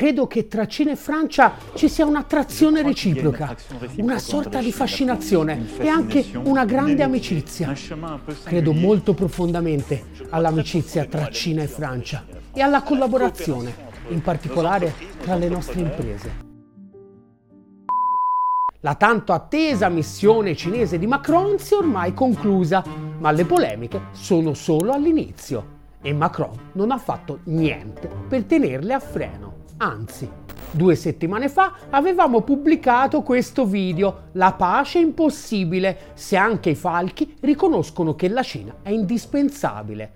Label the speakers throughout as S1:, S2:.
S1: credo che tra Cina e Francia ci sia un'attrazione reciproca, una sorta di fascinazione e anche una grande amicizia. Credo molto profondamente all'amicizia tra Cina e Francia e alla collaborazione, in particolare tra le nostre imprese. La tanto attesa missione cinese di Macron si è ormai conclusa, ma le polemiche sono solo all'inizio e Macron non ha fatto niente per tenerle a freno. Anzi, due settimane fa avevamo pubblicato questo video, La pace è impossibile se anche i falchi riconoscono che la Cina è indispensabile.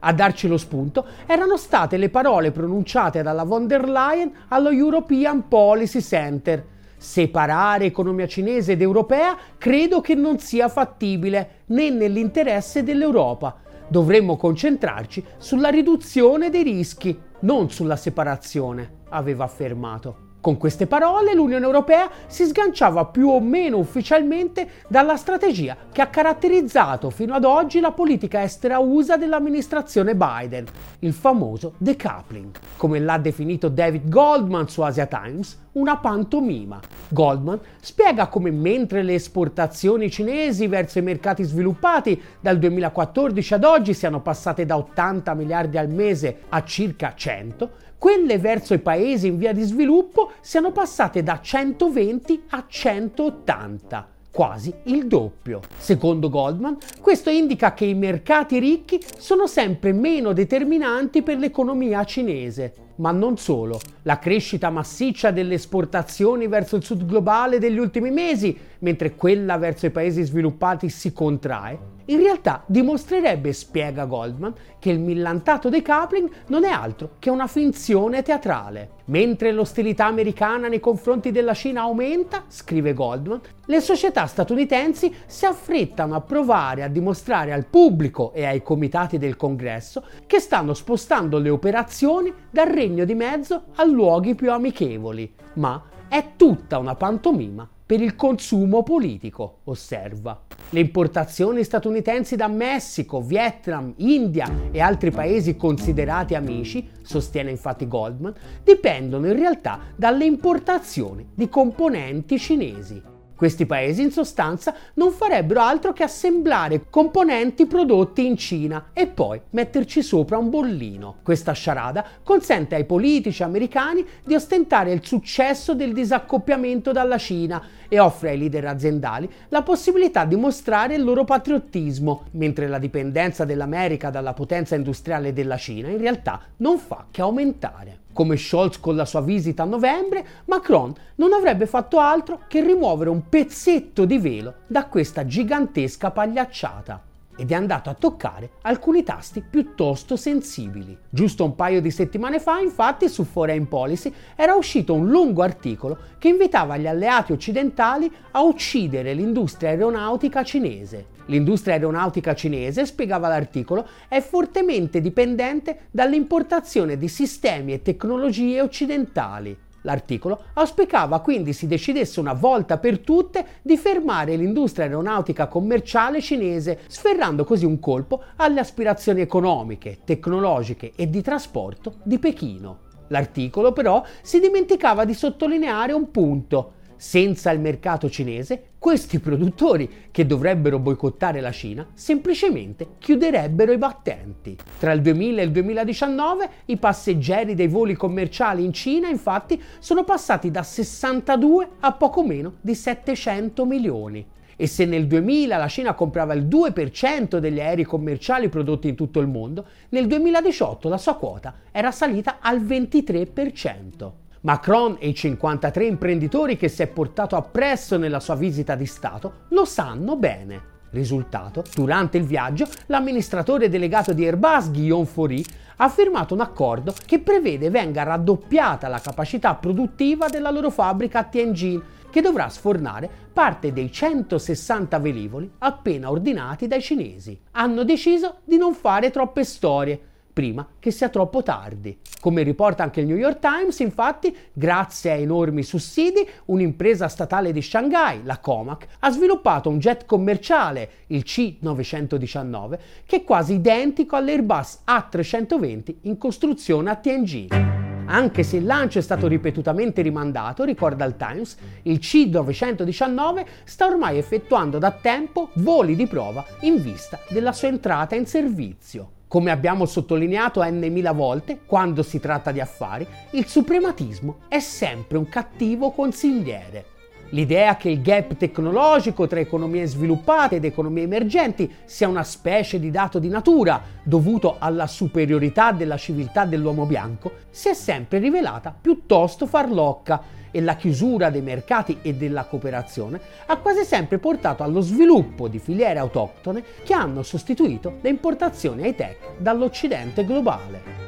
S1: A darci lo spunto erano state le parole pronunciate dalla von der Leyen allo European Policy Center Separare economia cinese ed europea credo che non sia fattibile né nell'interesse dell'Europa. Dovremmo concentrarci sulla riduzione dei rischi, non sulla separazione, aveva affermato. Con queste parole l'Unione Europea si sganciava più o meno ufficialmente dalla strategia che ha caratterizzato fino ad oggi la politica estera USA dell'amministrazione Biden, il famoso decoupling, come l'ha definito David Goldman su Asia Times, una pantomima. Goldman spiega come mentre le esportazioni cinesi verso i mercati sviluppati dal 2014 ad oggi siano passate da 80 miliardi al mese a circa 100, quelle verso i paesi in via di sviluppo siano passate da 120 a 180 quasi il doppio. Secondo Goldman, questo indica che i mercati ricchi sono sempre meno determinanti per l'economia cinese. Ma non solo, la crescita massiccia delle esportazioni verso il sud globale degli ultimi mesi, mentre quella verso i paesi sviluppati si contrae, in realtà dimostrerebbe, spiega Goldman, che il millantato decoupling non è altro che una finzione teatrale. Mentre l'ostilità americana nei confronti della Cina aumenta, scrive Goldman, le società statunitensi si affrettano a provare a dimostrare al pubblico e ai comitati del Congresso che stanno spostando le operazioni dal regno di mezzo a luoghi più amichevoli. Ma è tutta una pantomima per il consumo politico, osserva. Le importazioni statunitensi da Messico, Vietnam, India e altri paesi considerati amici, sostiene infatti Goldman, dipendono in realtà dalle importazioni di componenti cinesi. Questi paesi in sostanza non farebbero altro che assemblare componenti prodotti in Cina e poi metterci sopra un bollino. Questa sciarada consente ai politici americani di ostentare il successo del disaccoppiamento dalla Cina e offre ai leader aziendali la possibilità di mostrare il loro patriottismo, mentre la dipendenza dell'America dalla potenza industriale della Cina in realtà non fa che aumentare. Come Scholz con la sua visita a novembre, Macron non avrebbe fatto altro che rimuovere un pezzetto di velo da questa gigantesca pagliacciata ed è andato a toccare alcuni tasti piuttosto sensibili. Giusto un paio di settimane fa, infatti, su Foreign Policy era uscito un lungo articolo che invitava gli alleati occidentali a uccidere l'industria aeronautica cinese. L'industria aeronautica cinese, spiegava l'articolo, è fortemente dipendente dall'importazione di sistemi e tecnologie occidentali. L'articolo auspicava quindi si decidesse una volta per tutte di fermare l'industria aeronautica commerciale cinese, sferrando così un colpo alle aspirazioni economiche, tecnologiche e di trasporto di Pechino. L'articolo però si dimenticava di sottolineare un punto. Senza il mercato cinese, questi produttori, che dovrebbero boicottare la Cina, semplicemente chiuderebbero i battenti. Tra il 2000 e il 2019 i passeggeri dei voli commerciali in Cina, infatti, sono passati da 62 a poco meno di 700 milioni. E se nel 2000 la Cina comprava il 2% degli aerei commerciali prodotti in tutto il mondo, nel 2018 la sua quota era salita al 23%. Macron e i 53 imprenditori che si è portato appresso nella sua visita di Stato lo sanno bene. Risultato, durante il viaggio, l'amministratore delegato di Airbus, Guillaume Faury, ha firmato un accordo che prevede venga raddoppiata la capacità produttiva della loro fabbrica a Tianjin, che dovrà sfornare parte dei 160 velivoli appena ordinati dai cinesi. Hanno deciso di non fare troppe storie, prima che sia troppo tardi. Come riporta anche il New York Times, infatti, grazie a enormi sussidi, un'impresa statale di Shanghai, la Comac, ha sviluppato un jet commerciale, il C919, che è quasi identico all'Airbus A320 in costruzione a Tianjin. Anche se il lancio è stato ripetutamente rimandato, ricorda il Times, il C-919 sta ormai effettuando da tempo voli di prova in vista della sua entrata in servizio. Come abbiamo sottolineato n volte, quando si tratta di affari, il suprematismo è sempre un cattivo consigliere. L'idea che il gap tecnologico tra economie sviluppate ed economie emergenti sia una specie di dato di natura dovuto alla superiorità della civiltà dell'uomo bianco si è sempre rivelata piuttosto farlocca e la chiusura dei mercati e della cooperazione ha quasi sempre portato allo sviluppo di filiere autoctone che hanno sostituito le importazioni high-tech dall'Occidente globale.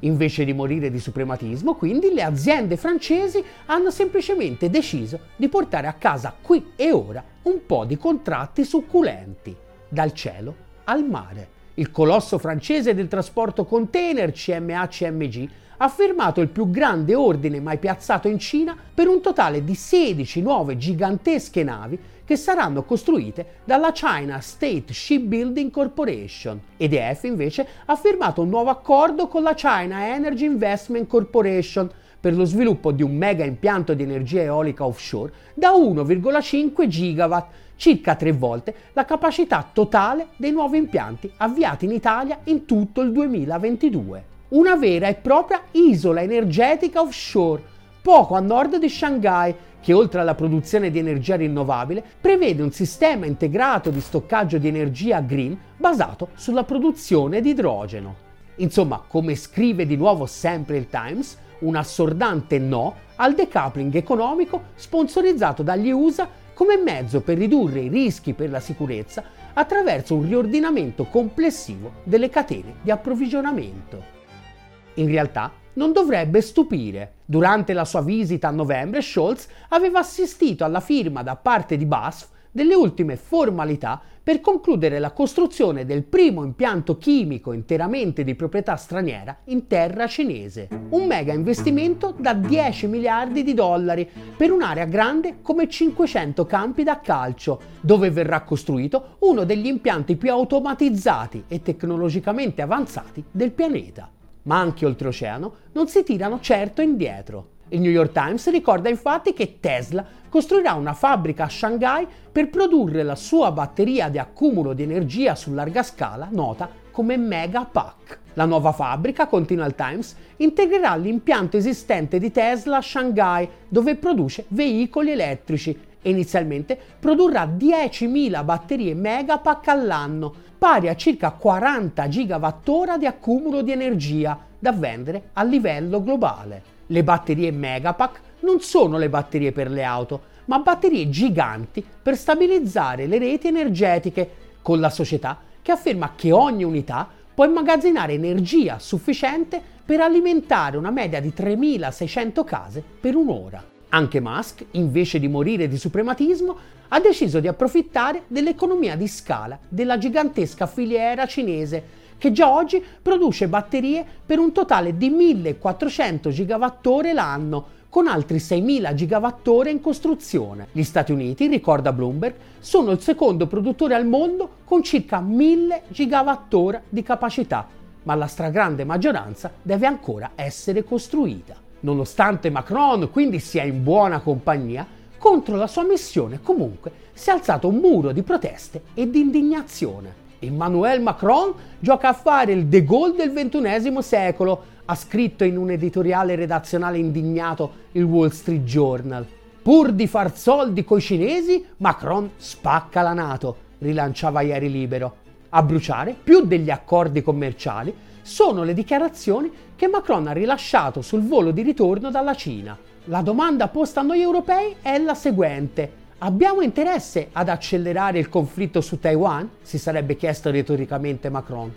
S1: Invece di morire di suprematismo, quindi, le aziende francesi hanno semplicemente deciso di portare a casa qui e ora un po' di contratti succulenti, dal cielo al mare. Il colosso francese del trasporto container CMA-CMG ha firmato il più grande ordine mai piazzato in Cina per un totale di 16 nuove gigantesche navi che saranno costruite dalla China State Shipbuilding Corporation. EDF invece ha firmato un nuovo accordo con la China Energy Investment Corporation per lo sviluppo di un mega impianto di energia eolica offshore da 1,5 gigawatt, circa tre volte la capacità totale dei nuovi impianti avviati in Italia in tutto il 2022 una vera e propria isola energetica offshore, poco a nord di Shanghai, che oltre alla produzione di energia rinnovabile prevede un sistema integrato di stoccaggio di energia green basato sulla produzione di idrogeno. Insomma, come scrive di nuovo sempre il Times, un assordante no al decoupling economico sponsorizzato dagli USA come mezzo per ridurre i rischi per la sicurezza attraverso un riordinamento complessivo delle catene di approvvigionamento in realtà non dovrebbe stupire. Durante la sua visita a novembre, Scholz aveva assistito alla firma da parte di BASF delle ultime formalità per concludere la costruzione del primo impianto chimico interamente di proprietà straniera in terra cinese. Un mega investimento da 10 miliardi di dollari per un'area grande come 500 campi da calcio, dove verrà costruito uno degli impianti più automatizzati e tecnologicamente avanzati del pianeta ma anche oltreoceano, non si tirano certo indietro. Il New York Times ricorda infatti che Tesla costruirà una fabbrica a Shanghai per produrre la sua batteria di accumulo di energia su larga scala nota come Megapack. La nuova fabbrica, continua il Times, integrerà l'impianto esistente di Tesla a Shanghai, dove produce veicoli elettrici e inizialmente produrrà 10.000 batterie Megapack all'anno, pari a circa 40 gigawattora di accumulo di energia da vendere a livello globale. Le batterie Megapack non sono le batterie per le auto, ma batterie giganti per stabilizzare le reti energetiche, con la società che afferma che ogni unità può immagazzinare energia sufficiente per alimentare una media di 3.600 case per un'ora. Anche Musk, invece di morire di suprematismo, ha deciso di approfittare dell'economia di scala della gigantesca filiera cinese che già oggi produce batterie per un totale di 1400 gigawattora l'anno, con altri 6.000 gigawattora in costruzione. Gli Stati Uniti, ricorda Bloomberg, sono il secondo produttore al mondo con circa 1000 gigawattora di capacità, ma la stragrande maggioranza deve ancora essere costruita. Nonostante Macron quindi sia in buona compagnia, contro la sua missione comunque si è alzato un muro di proteste e di indignazione. Emmanuel Macron gioca a fare il De Gaulle del XXI secolo, ha scritto in un editoriale redazionale indignato il Wall Street Journal. Pur di far soldi coi cinesi, Macron spacca la Nato, rilanciava ieri Libero. A bruciare, più degli accordi commerciali, sono le dichiarazioni che Macron ha rilasciato sul volo di ritorno dalla Cina. La domanda posta a noi europei è la seguente. Abbiamo interesse ad accelerare il conflitto su Taiwan? si sarebbe chiesto retoricamente Macron.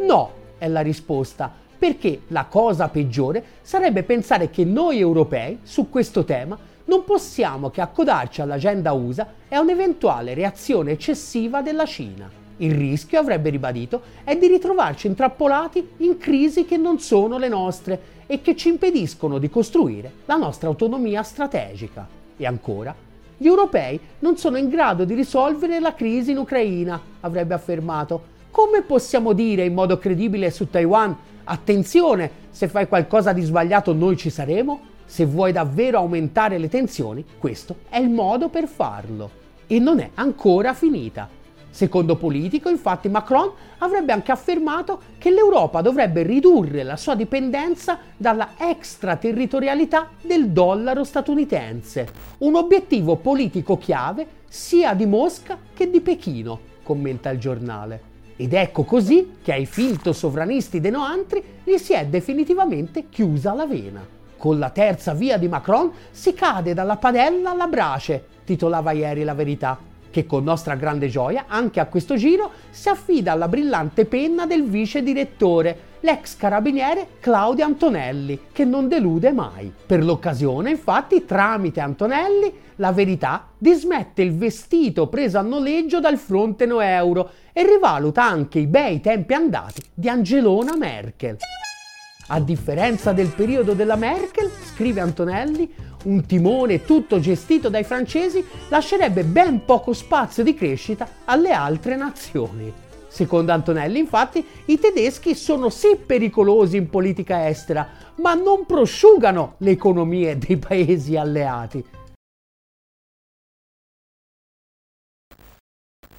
S1: No, è la risposta, perché la cosa peggiore sarebbe pensare che noi europei su questo tema non possiamo che accodarci all'agenda USA e a un'eventuale reazione eccessiva della Cina. Il rischio, avrebbe ribadito, è di ritrovarci intrappolati in crisi che non sono le nostre e che ci impediscono di costruire la nostra autonomia strategica. E ancora, gli europei non sono in grado di risolvere la crisi in Ucraina, avrebbe affermato, come possiamo dire in modo credibile su Taiwan, attenzione, se fai qualcosa di sbagliato noi ci saremo? Se vuoi davvero aumentare le tensioni, questo è il modo per farlo. E non è ancora finita. Secondo Politico, infatti, Macron avrebbe anche affermato che l'Europa dovrebbe ridurre la sua dipendenza dalla extraterritorialità del dollaro statunitense, un obiettivo politico chiave sia di Mosca che di Pechino, commenta il giornale. Ed ecco così che ai finto sovranisti dei noantri gli si è definitivamente chiusa la vena. Con la terza via di Macron si cade dalla padella alla brace, titolava ieri la verità che con nostra grande gioia, anche a questo giro, si affida alla brillante penna del vice direttore, l'ex carabiniere Claudio Antonelli, che non delude mai. Per l'occasione, infatti, tramite Antonelli, la verità dismette il vestito preso a noleggio dal fronte no e rivaluta anche i bei tempi andati di Angelona Merkel. A differenza del periodo della Merkel, scrive Antonelli, un timone tutto gestito dai francesi lascerebbe ben poco spazio di crescita alle altre nazioni. Secondo Antonelli, infatti, i tedeschi sono sì pericolosi in politica estera, ma non prosciugano le economie dei paesi alleati.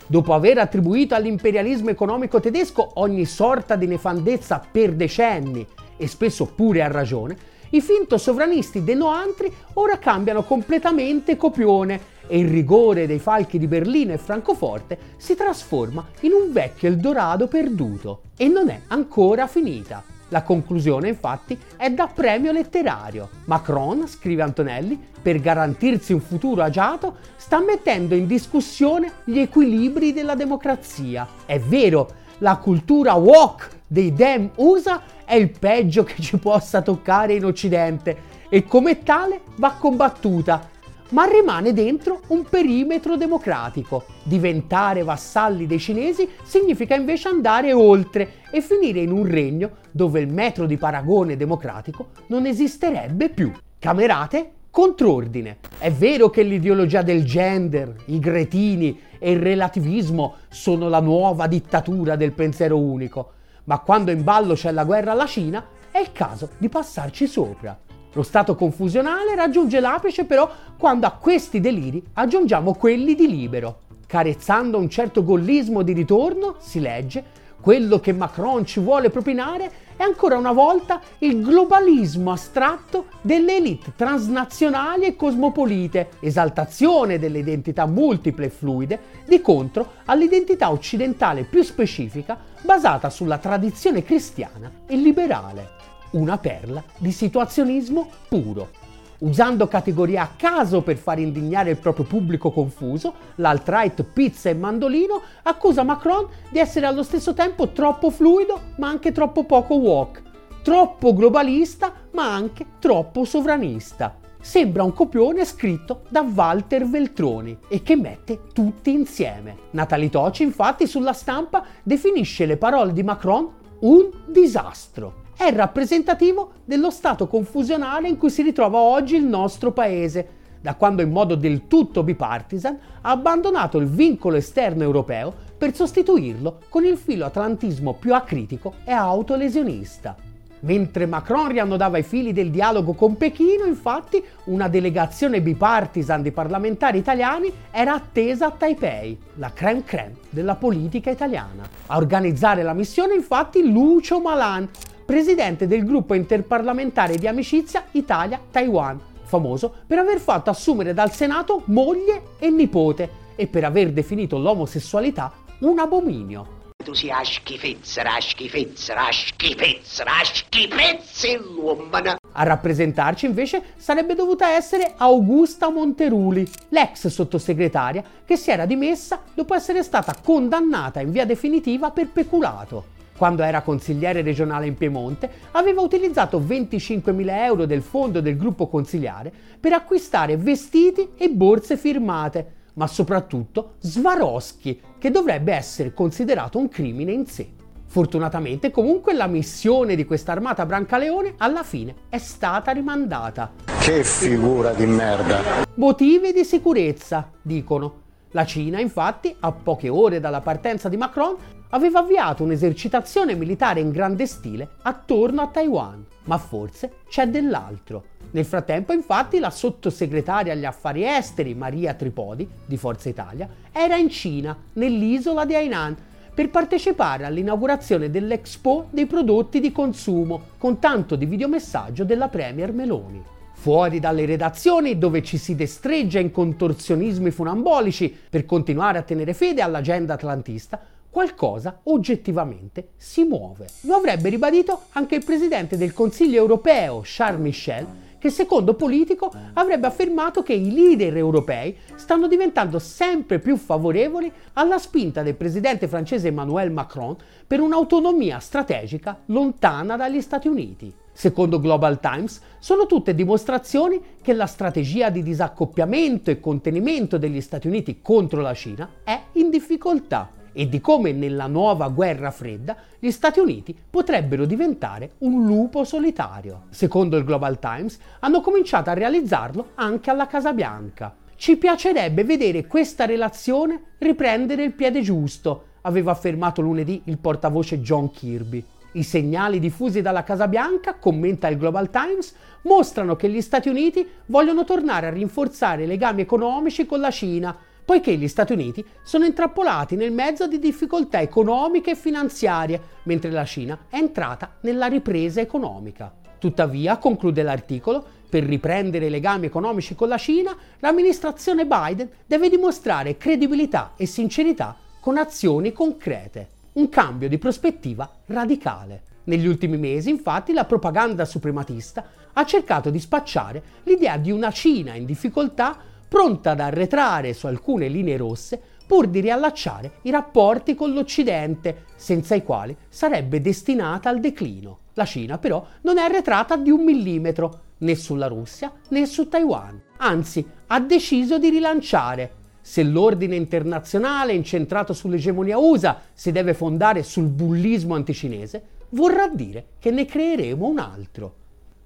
S1: Dopo aver attribuito all'imperialismo economico tedesco ogni sorta di nefandezza per decenni e spesso pure a ragione, i finto sovranisti dei noantri ora cambiano completamente copione e il rigore dei falchi di Berlino e Francoforte si trasforma in un vecchio Eldorado perduto. E non è ancora finita. La conclusione, infatti, è da premio letterario. Macron, scrive Antonelli, per garantirsi un futuro agiato, sta mettendo in discussione gli equilibri della democrazia. È vero, la cultura woke dei Dem USA è il peggio che ci possa toccare in Occidente e come tale va combattuta, ma rimane dentro un perimetro democratico. Diventare vassalli dei cinesi significa invece andare oltre e finire in un regno dove il metro di paragone democratico non esisterebbe più. Camerate contrordine. È vero che l'ideologia del gender, i gretini e il relativismo sono la nuova dittatura del pensiero unico, ma quando in ballo c'è la guerra alla Cina è il caso di passarci sopra. Lo stato confusionale raggiunge l'apice però quando a questi deliri aggiungiamo quelli di libero. Carezzando un certo gollismo di ritorno, si legge, quello che Macron ci vuole propinare è ancora una volta il globalismo astratto delle elite transnazionali e cosmopolite, esaltazione delle identità multiple e fluide, di contro all'identità occidentale più specifica basata sulla tradizione cristiana e liberale. Una perla di situazionismo puro usando categorie a caso per far indignare il proprio pubblico confuso, l'alt-right pizza e mandolino accusa Macron di essere allo stesso tempo troppo fluido ma anche troppo poco woke, troppo globalista ma anche troppo sovranista. Sembra un copione scritto da Walter Veltroni e che mette tutti insieme. Natalie Toci infatti sulla stampa definisce le parole di Macron un disastro è rappresentativo dello stato confusionale in cui si ritrova oggi il nostro paese, da quando in modo del tutto bipartisan ha abbandonato il vincolo esterno europeo per sostituirlo con il filo atlantismo più acritico e autolesionista. Mentre Macron riannodava i fili del dialogo con Pechino, infatti, una delegazione bipartisan di parlamentari italiani era attesa a Taipei, la creme creme della politica italiana. A organizzare la missione, infatti, Lucio Malan, presidente del gruppo interparlamentare di amicizia Italia-Taiwan, famoso per aver fatto assumere dal Senato moglie e nipote e per aver definito l'omosessualità un abominio.
S2: Tu sia schifezza, schifezza, schifezza, schifezza l'uomo.
S1: A rappresentarci invece sarebbe dovuta essere Augusta Monteruli, l'ex sottosegretaria che si era dimessa dopo essere stata condannata in via definitiva per peculato quando era consigliere regionale in Piemonte, aveva utilizzato 25.000 euro del fondo del gruppo consigliare per acquistare vestiti e borse firmate, ma soprattutto Swarovski, che dovrebbe essere considerato un crimine in sé. Fortunatamente comunque la missione di questa armata Brancaleone alla fine è stata rimandata.
S3: Che figura di merda!
S1: Motivi di sicurezza, dicono. La Cina, infatti, a poche ore dalla partenza di Macron, aveva avviato un'esercitazione militare in grande stile attorno a Taiwan. Ma forse c'è dell'altro. Nel frattempo, infatti, la sottosegretaria agli affari esteri Maria Tripodi di Forza Italia era in Cina, nell'isola di Hainan, per partecipare all'inaugurazione dell'Expo dei prodotti di consumo, con tanto di videomessaggio della Premier Meloni. Fuori dalle redazioni dove ci si destreggia in contorsionismi funambolici per continuare a tenere fede all'agenda atlantista, qualcosa oggettivamente si muove. Lo avrebbe ribadito anche il presidente del Consiglio europeo, Charles Michel, che secondo Politico avrebbe affermato che i leader europei stanno diventando sempre più favorevoli alla spinta del presidente francese Emmanuel Macron per un'autonomia strategica lontana dagli Stati Uniti. Secondo Global Times, sono tutte dimostrazioni che la strategia di disaccoppiamento e contenimento degli Stati Uniti contro la Cina è in difficoltà e di come nella nuova guerra fredda gli Stati Uniti potrebbero diventare un lupo solitario. Secondo il Global Times hanno cominciato a realizzarlo anche alla Casa Bianca. Ci piacerebbe vedere questa relazione riprendere il piede giusto, aveva affermato lunedì il portavoce John Kirby. I segnali diffusi dalla Casa Bianca, commenta il Global Times, mostrano che gli Stati Uniti vogliono tornare a rinforzare i legami economici con la Cina poiché gli Stati Uniti sono intrappolati nel mezzo di difficoltà economiche e finanziarie, mentre la Cina è entrata nella ripresa economica. Tuttavia, conclude l'articolo, per riprendere i legami economici con la Cina, l'amministrazione Biden deve dimostrare credibilità e sincerità con azioni concrete. Un cambio di prospettiva radicale. Negli ultimi mesi, infatti, la propaganda suprematista ha cercato di spacciare l'idea di una Cina in difficoltà pronta ad arretrare su alcune linee rosse pur di riallacciare i rapporti con l'Occidente, senza i quali sarebbe destinata al declino. La Cina però non è arretrata di un millimetro, né sulla Russia né su Taiwan. Anzi, ha deciso di rilanciare. Se l'ordine internazionale incentrato sull'egemonia USA si deve fondare sul bullismo anticinese, vorrà dire che ne creeremo un altro.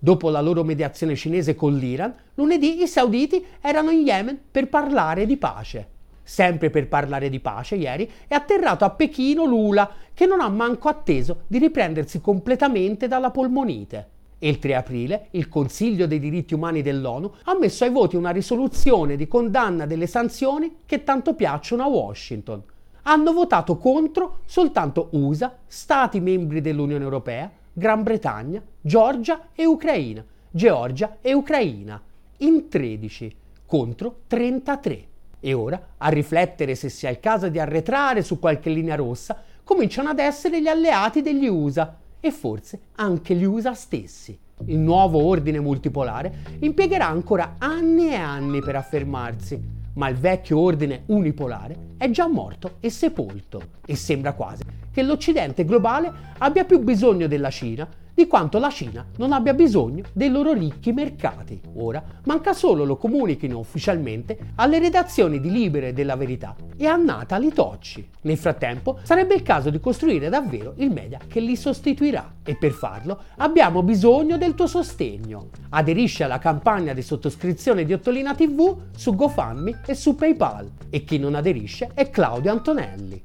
S1: Dopo la loro mediazione cinese con l'Iran, lunedì i sauditi erano in Yemen per parlare di pace. Sempre per parlare di pace, ieri è atterrato a Pechino Lula, che non ha manco atteso di riprendersi completamente dalla polmonite. E il 3 aprile il Consiglio dei diritti umani dell'ONU ha messo ai voti una risoluzione di condanna delle sanzioni che tanto piacciono a Washington. Hanno votato contro soltanto USA, Stati membri dell'Unione Europea, Gran Bretagna, Georgia e Ucraina, Georgia e Ucraina, in 13 contro 33. E ora, a riflettere se sia il caso di arretrare su qualche linea rossa, cominciano ad essere gli alleati degli USA e forse anche gli USA stessi. Il nuovo ordine multipolare impiegherà ancora anni e anni per affermarsi, ma il vecchio ordine unipolare è già morto e sepolto e sembra quasi che l'Occidente globale abbia più bisogno della Cina di quanto la Cina non abbia bisogno dei loro ricchi mercati. Ora manca solo lo comunichino ufficialmente alle redazioni di Libere della Verità e a Natalie Tocci. Nel frattempo sarebbe il caso di costruire davvero il media che li sostituirà e per farlo abbiamo bisogno del tuo sostegno. Aderisci alla campagna di sottoscrizione di Ottolina TV su GoFundMe e su PayPal e chi non aderisce è Claudio Antonelli.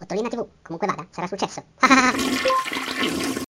S4: Ottolina TV, comunque vada, sarà successo.